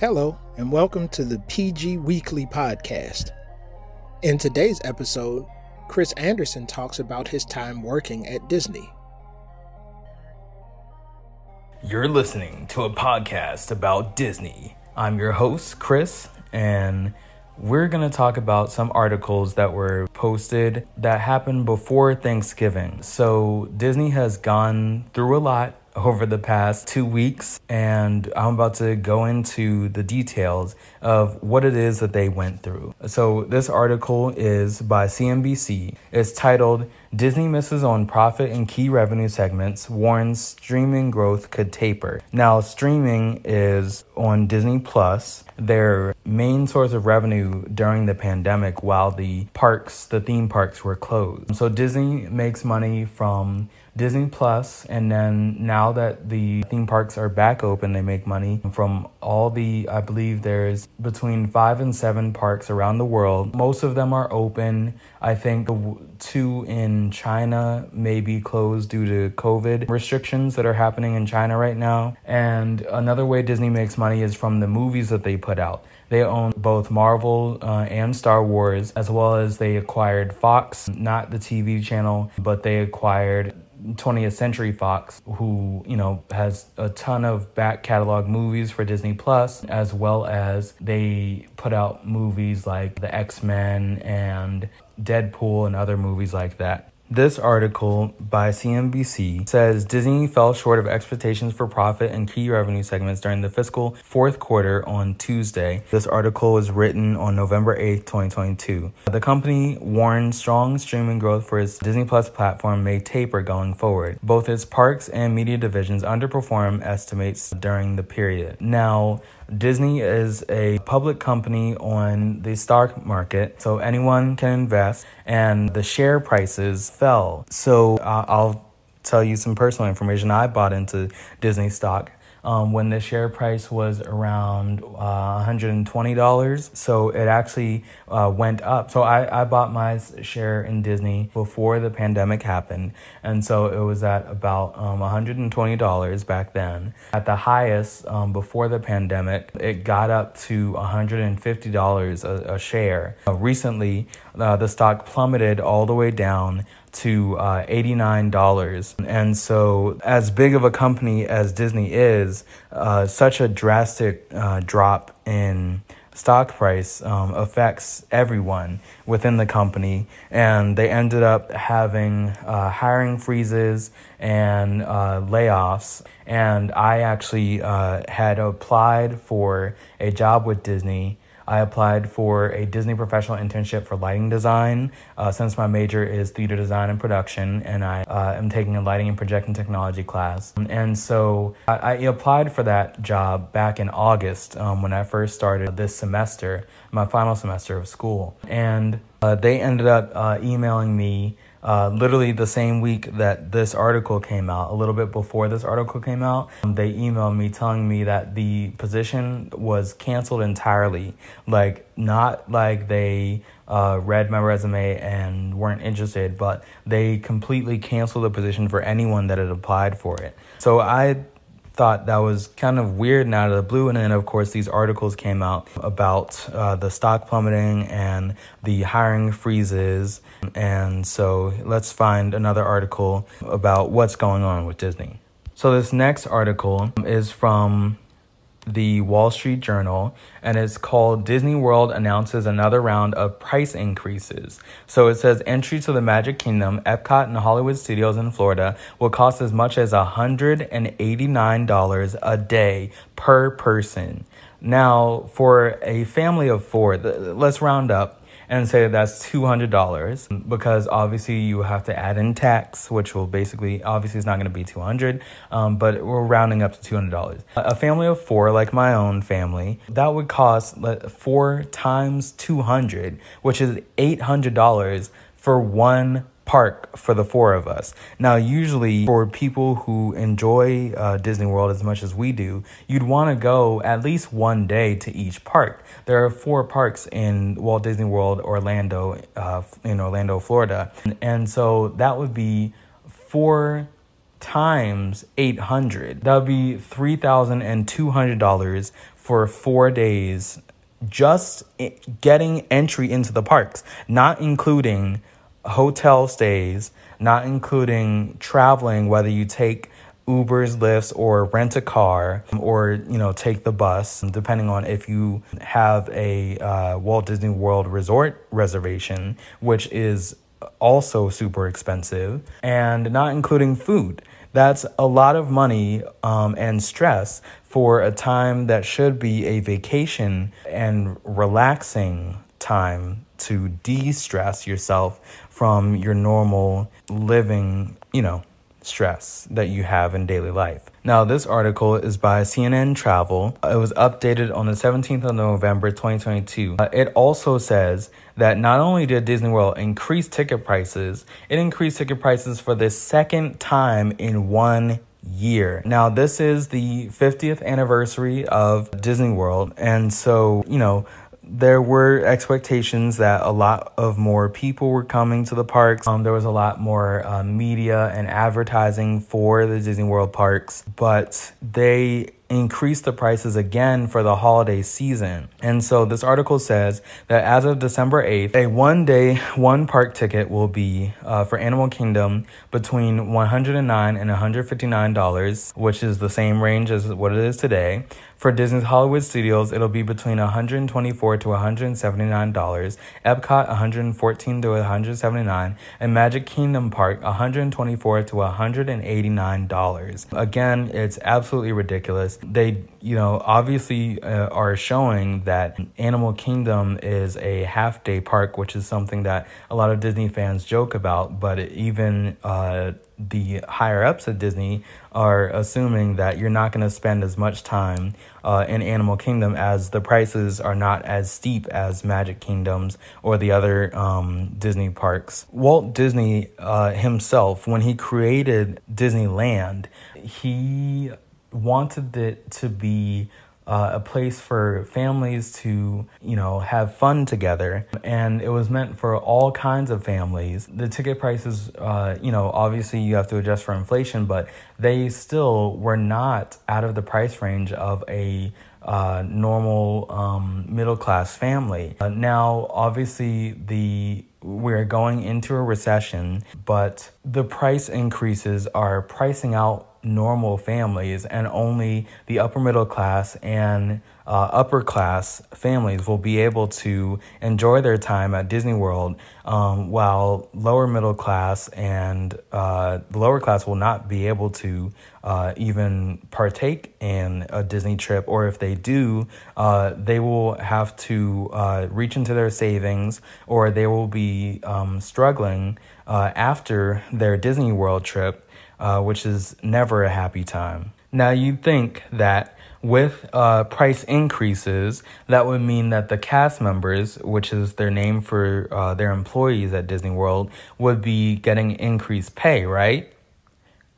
Hello, and welcome to the PG Weekly Podcast. In today's episode, Chris Anderson talks about his time working at Disney. You're listening to a podcast about Disney. I'm your host, Chris, and we're going to talk about some articles that were posted that happened before Thanksgiving. So, Disney has gone through a lot over the past two weeks, and I'm about to go into the details of what it is that they went through. So, this article is by CNBC. It's titled Disney misses on profit in key revenue segments, warns streaming growth could taper. Now, streaming is on Disney Plus, their main source of revenue during the pandemic while the parks, the theme parks were closed. So, Disney makes money from Disney Plus, and then now that the theme parks are back open, they make money from all the, I believe there's between five and seven parks around the world. Most of them are open. I think the two in China may be closed due to COVID restrictions that are happening in China right now. And another way Disney makes money is from the movies that they put out. They own both Marvel uh, and Star Wars, as well as they acquired Fox, not the TV channel, but they acquired 20th Century Fox, who, you know, has a ton of back catalog movies for Disney Plus, as well as they put out movies like The X Men and Deadpool and other movies like that. This article by CNBC says Disney fell short of expectations for profit and key revenue segments during the fiscal fourth quarter on Tuesday. This article was written on November 8, 2022. The company warned strong streaming growth for its Disney Plus platform may taper going forward. Both its parks and media divisions underperformed estimates during the period. Now, Disney is a public company on the stock market, so anyone can invest, and the share prices fell. So uh, I'll tell you some personal information. I bought into Disney stock um, when the share price was around uh, $120. So it actually uh, went up. So I, I bought my share in Disney before the pandemic happened. And so it was at about um, $120 back then. At the highest um, before the pandemic, it got up to $150 a, a share. Uh, recently, uh, the stock plummeted all the way down to uh, $89. And so, as big of a company as Disney is, uh, such a drastic uh, drop in stock price um, affects everyone within the company. And they ended up having uh, hiring freezes and uh, layoffs. And I actually had applied for a job with Disney I applied for a Disney professional internship for lighting design uh, since my major is theater design and production, and I uh, am taking a lighting and projection technology class. And so I, I applied for that job back in August um, when I first started this semester, my final semester of school. And uh, they ended up uh, emailing me uh, literally the same week that this article came out, a little bit before this article came out, um, they emailed me telling me that the position was canceled entirely. Like, not like they uh, read my resume and weren't interested, but they completely canceled the position for anyone that had applied for it. So I thought that was kind of weird and out of the blue. And then, of course, these articles came out about uh, the stock plummeting and the hiring freezes. And so let's find another article about what's going on with Disney. So, this next article is from the Wall Street Journal, and it's called Disney World Announces Another Round of Price Increases. So it says entry to the Magic Kingdom, Epcot, and Hollywood Studios in Florida will cost as much as $189 a day per person. Now, for a family of four, let's round up and say that that's $200 because obviously you have to add in tax, which will basically, obviously, it's not going to be 200 um, but we're rounding up to $200. A family of four, like my own family, that would cost four times 200 which is $800 for one park for the four of us. Now, usually for people who enjoy uh, Disney World as much as we do, you'd want to go at least one day to each park. There are four parks in Walt Disney World, Orlando, uh, in Orlando, Florida, and so that would be four times 800 that would be $3200 for four days just getting entry into the parks, not including hotel stays, not including traveling, whether you take Ubers, Lyfts, or rent a car, or you know take the bus, depending on if you have a uh, Walt Disney World Resort reservation, which is also super expensive, and not including food. That's a lot of money um, and stress for a time that should be a vacation and relaxing time to de stress yourself from your normal living, you know, stress that you have in daily life. Now, this article is by CNN Travel. It was updated on the 17th of November 2022. Uh, it also says that not only did Disney World increase ticket prices, it increased ticket prices for the second time in one year. Now, this is the 50th anniversary of Disney World, and so, you know, there were expectations that a lot of more people were coming to the parks. Um, there was a lot more uh, media and advertising for the Disney World parks, but they increased the prices again for the holiday season. And so this article says that as of December 8th, a one day, one park ticket will be uh, for Animal Kingdom between 109 and $159, which is the same range as what it is today. For Disney's Hollywood Studios, it'll be between 124 to $179, Epcot 114 to $179, and Magic Kingdom Park 124 to $189. Again, it's absolutely ridiculous they, you know, obviously uh, are showing that Animal Kingdom is a half day park, which is something that a lot of Disney fans joke about, but even uh, the higher ups at Disney are assuming that you're not going to spend as much time uh, in Animal Kingdom as the prices are not as steep as Magic Kingdoms or the other um, Disney parks. Walt Disney uh, himself, when he created Disneyland, he wanted it to be uh, a place for families to, you know, have fun together. And it was meant for all kinds of families. The ticket prices, uh, you know, obviously you have to adjust for inflation, but they still were not out of the price range of a uh, normal um, middle class family. Uh, now, obviously, the we're going into a recession, but the price increases are pricing out normal families, and only the upper middle class and uh, upper class families will be able to enjoy their time at Disney World, um, while lower middle class and uh, the lower class will not be able to uh, even partake in a Disney trip, or if they do, uh, they will have to uh, reach into their savings, or they will be um, struggling uh, after their Disney World trip uh, which is never a happy time. Now, you'd think that with uh, price increases, that would mean that the cast members, which is their name for uh, their employees at Disney World, would be getting increased pay, right?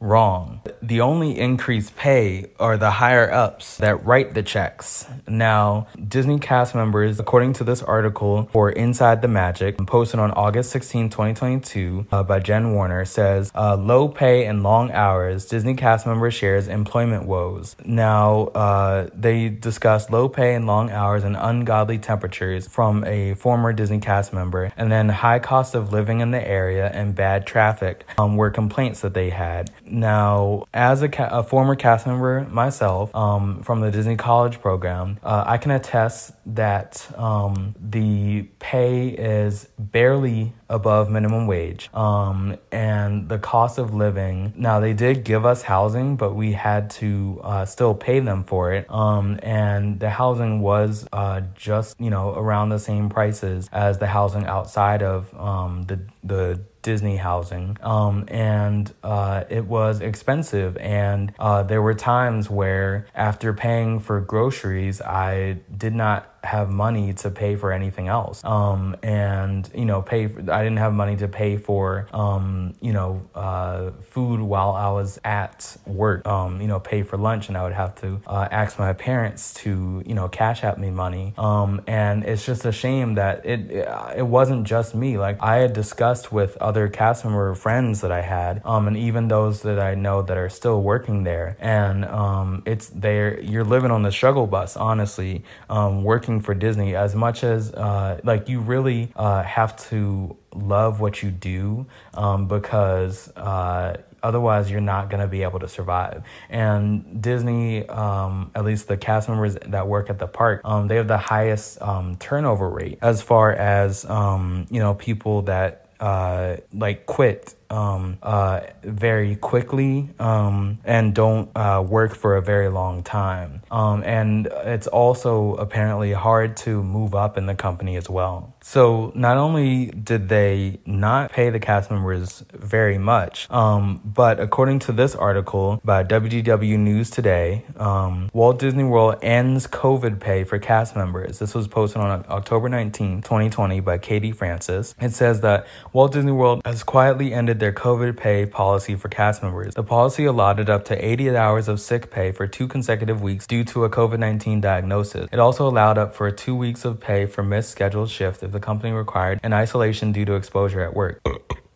Wrong. The only increased pay are the higher ups that write the checks. Now, Disney cast members, according to this article for Inside the Magic, posted on August 16, 2022, uh, by Jen Warner, says uh, low pay and long hours. Disney cast member shares employment woes. Now, uh, they discuss low pay and long hours and ungodly temperatures from a former Disney cast member, and then high cost of living in the area and bad traffic um, were complaints that they had. Now, as a, ca- a former cast member myself um, from the Disney College program, uh, I can attest that um, the pay is barely above minimum wage. Um, and the cost of living, now they did give us housing, but we had to uh, still pay them for it. Um, and the housing was uh, just, you know, around the same prices as the housing outside of um, the, the Disney housing. Um, and uh, it was expensive. And uh, there were times where, after paying for groceries, I did not have money to pay for anything else. Um, and you know, pay. For, I didn't have money to pay for um, you know uh, food while I was at work. Um, you know, pay for lunch, and I would have to uh, ask my parents to you know cash out me money. Um, and it's just a shame that it it wasn't just me. Like I had discussed with other cast member friends that I had, um, and even those that I know that are still working there, and um, it's there. You're living on the struggle bus, honestly, um, working for Disney. As much as uh, like you really uh, have to love what you do um, because uh, otherwise you're not going to be able to survive and disney um, at least the cast members that work at the park um, they have the highest um, turnover rate as far as um, you know people that uh, like quit um, uh, very quickly um, and don't uh, work for a very long time. Um, and it's also apparently hard to move up in the company as well. So not only did they not pay the cast members very much, um, but according to this article by WDW News Today, um, Walt Disney World ends COVID pay for cast members. This was posted on October 19, 2020 by Katie Francis. It says that Walt Disney World has quietly ended their COVID pay policy for cast members. The policy allotted up to 80 hours of sick pay for two consecutive weeks due to a COVID 19 diagnosis. It also allowed up for two weeks of pay for missed scheduled shift if the company required an isolation due to exposure at work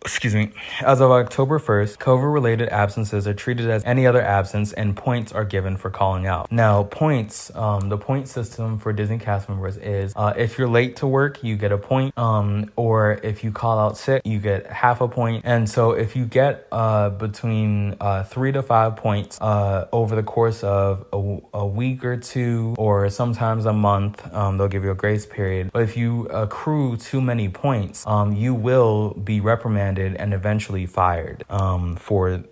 excuse me, as of October 1st, COVID related absences are treated as any other absence and points are given for calling out. Now, points, um, the point system for Disney cast members is uh, if you're late to work, you get a point, um, or if you call out sick, you get half a point. And so if you get uh, between uh, three to five points uh, over the course of a, a, week or two, or sometimes a month, um, they'll give you a grace period. But if you accrue too many points, um, you will be reprimanded and eventually fired um, for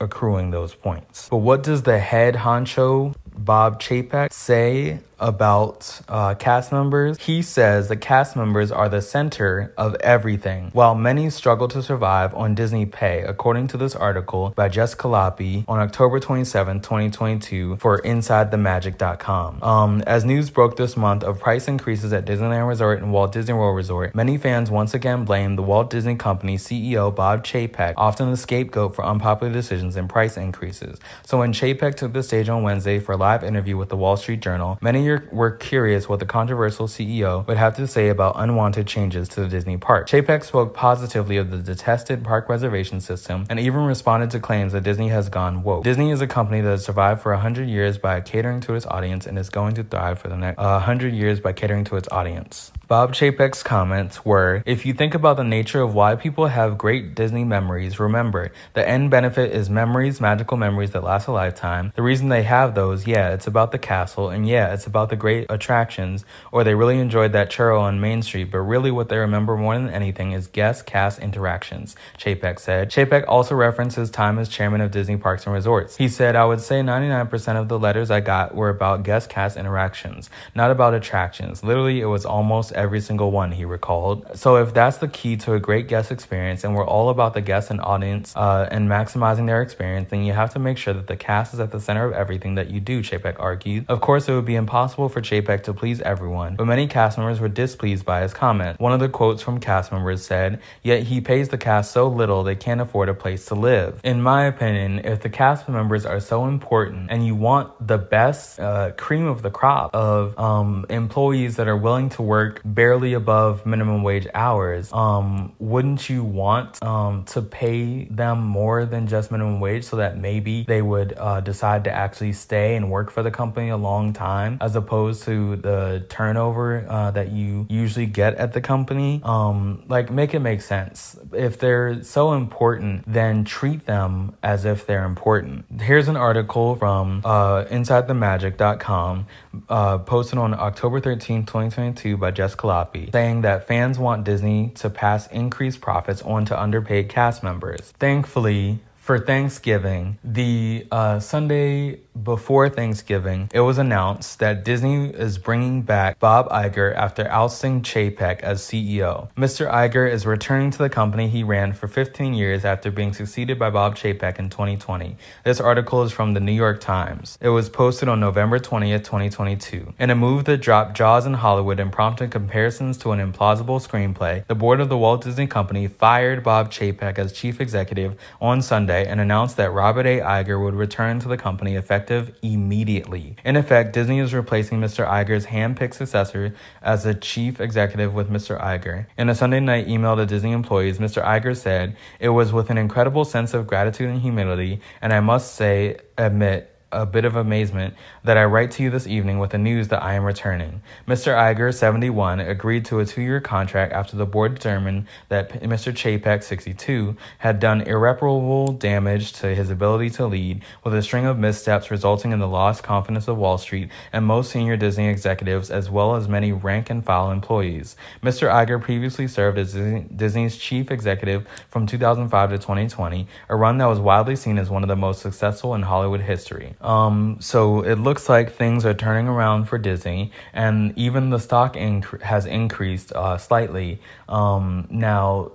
accruing those points. But what does the head honcho Bob Chapek say about uh, cast members. He says the cast members are the center of everything, while many struggle to survive on Disney Pay, according to this article by Jess Loppy on October 27, 2022, for InsideTheMagic.com. Um, as news broke this month of price increases at Disneyland Resort and Walt Disney World Resort, many fans once again blamed the Walt Disney Company CEO Bob Chapek, often the scapegoat for unpopular decisions and price increases. So when Chapek took the stage on Wednesday for a live interview with the Wall Street Journal, many were curious what the controversial CEO would have to say about unwanted changes to the Disney park. Chapek spoke positively of the detested park reservation system and even responded to claims that Disney has gone woke. Disney is a company that has survived for 100 years by catering to its audience and is going to thrive for the next uh, 100 years by catering to its audience. Bob Chapek's comments were If you think about the nature of why people have great Disney memories, remember the end benefit is memories, magical memories that last a lifetime. The reason they have those, yeah, it's about the castle, and yeah, it's about the great attractions, or they really enjoyed that churro on Main Street, but really what they remember more than anything is guest cast interactions, Chapek said. Chapek also referenced his time as chairman of Disney Parks and Resorts. He said, I would say 99% of the letters I got were about guest cast interactions, not about attractions. Literally, it was almost every single one, he recalled. So, if that's the key to a great guest experience and we're all about the guests and audience uh, and maximizing their experience, then you have to make sure that the cast is at the center of everything that you do, Chapek argued. Of course, it would be impossible for Chapek to please everyone, but many cast members were displeased by his comment. One of the quotes from cast members said, Yet he pays the cast so little they can't afford a place to live. In my opinion, if the cast members are so important and you want the best uh, cream of the crop of um, employees that are willing to work barely above minimum wage hours, um, wouldn't you want um, to pay them more than just minimum wage so that maybe they would uh, decide to actually stay and work for the company a long time as opposed to the turnover uh, that you usually get at the company? Um, like, make it make sense. If they're so important, then treat them as if they're important. Here's an article from uh, InsideTheMagic.com uh, posted on October 13, 2022 by Jess Colopy, saying that fans want Disney to pass increased profits on to underpaid cast members. Thankfully, for Thanksgiving, the uh, Sunday before Thanksgiving, it was announced that Disney is bringing back Bob Iger after ousting Chapek as CEO. Mr. Iger is returning to the company he ran for 15 years after being succeeded by Bob Chapek in 2020. This article is from the New York Times. It was posted on November 20th, 2022. In a move that dropped Jaws in Hollywood and prompted comparisons to an implausible screenplay, the board of the Walt Disney Company fired Bob Chapek as chief executive on Sunday and announced that Robert A. Iger would return to the company effective immediately. In effect, Disney is replacing Mr. Iger's hand-picked successor as the chief executive with Mr. Iger. In a Sunday night email to Disney employees, Mr. Iger said, It was with an incredible sense of gratitude and humility, and I must say, admit, a bit of amazement that I write to you this evening with the news that I am returning. Mr. Iger, 71, agreed to a two year contract after the board determined that Mr. Chapek, 62, had done irreparable damage to his ability to lead, with a string of missteps resulting in the lost confidence of Wall Street and most senior Disney executives, as well as many rank and file employees. Mr. Iger previously served as Disney's chief executive from 2005 to 2020, a run that was widely seen as one of the most successful in Hollywood history. Um, so it looks like things are turning around for Disney, and even the stock inc- has increased uh, slightly. Um, now,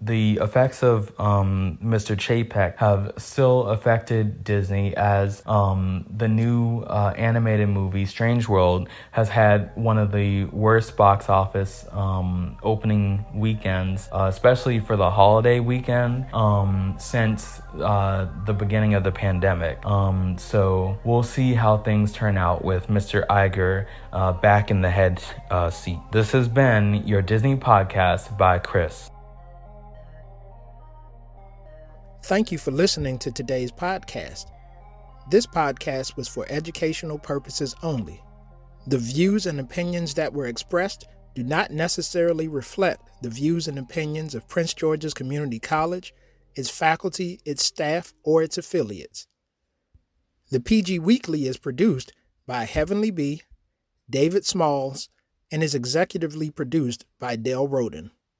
the effects of um, Mr. Chapek have still affected Disney as um, the new uh, animated movie Strange World has had one of the worst box office um, opening weekends, uh, especially for the holiday weekend, um, since uh, the beginning of the pandemic. Um, so we'll see how things turn out with Mr. Iger uh, back in the head uh, seat. This has been your Disney podcast by Chris. Thank you for listening to today's podcast. This podcast was for educational purposes only. The views and opinions that were expressed do not necessarily reflect the views and opinions of Prince George's Community College, its faculty, its staff, or its affiliates. The PG Weekly is produced by Heavenly B, David Smalls, and is executively produced by Dale Roden.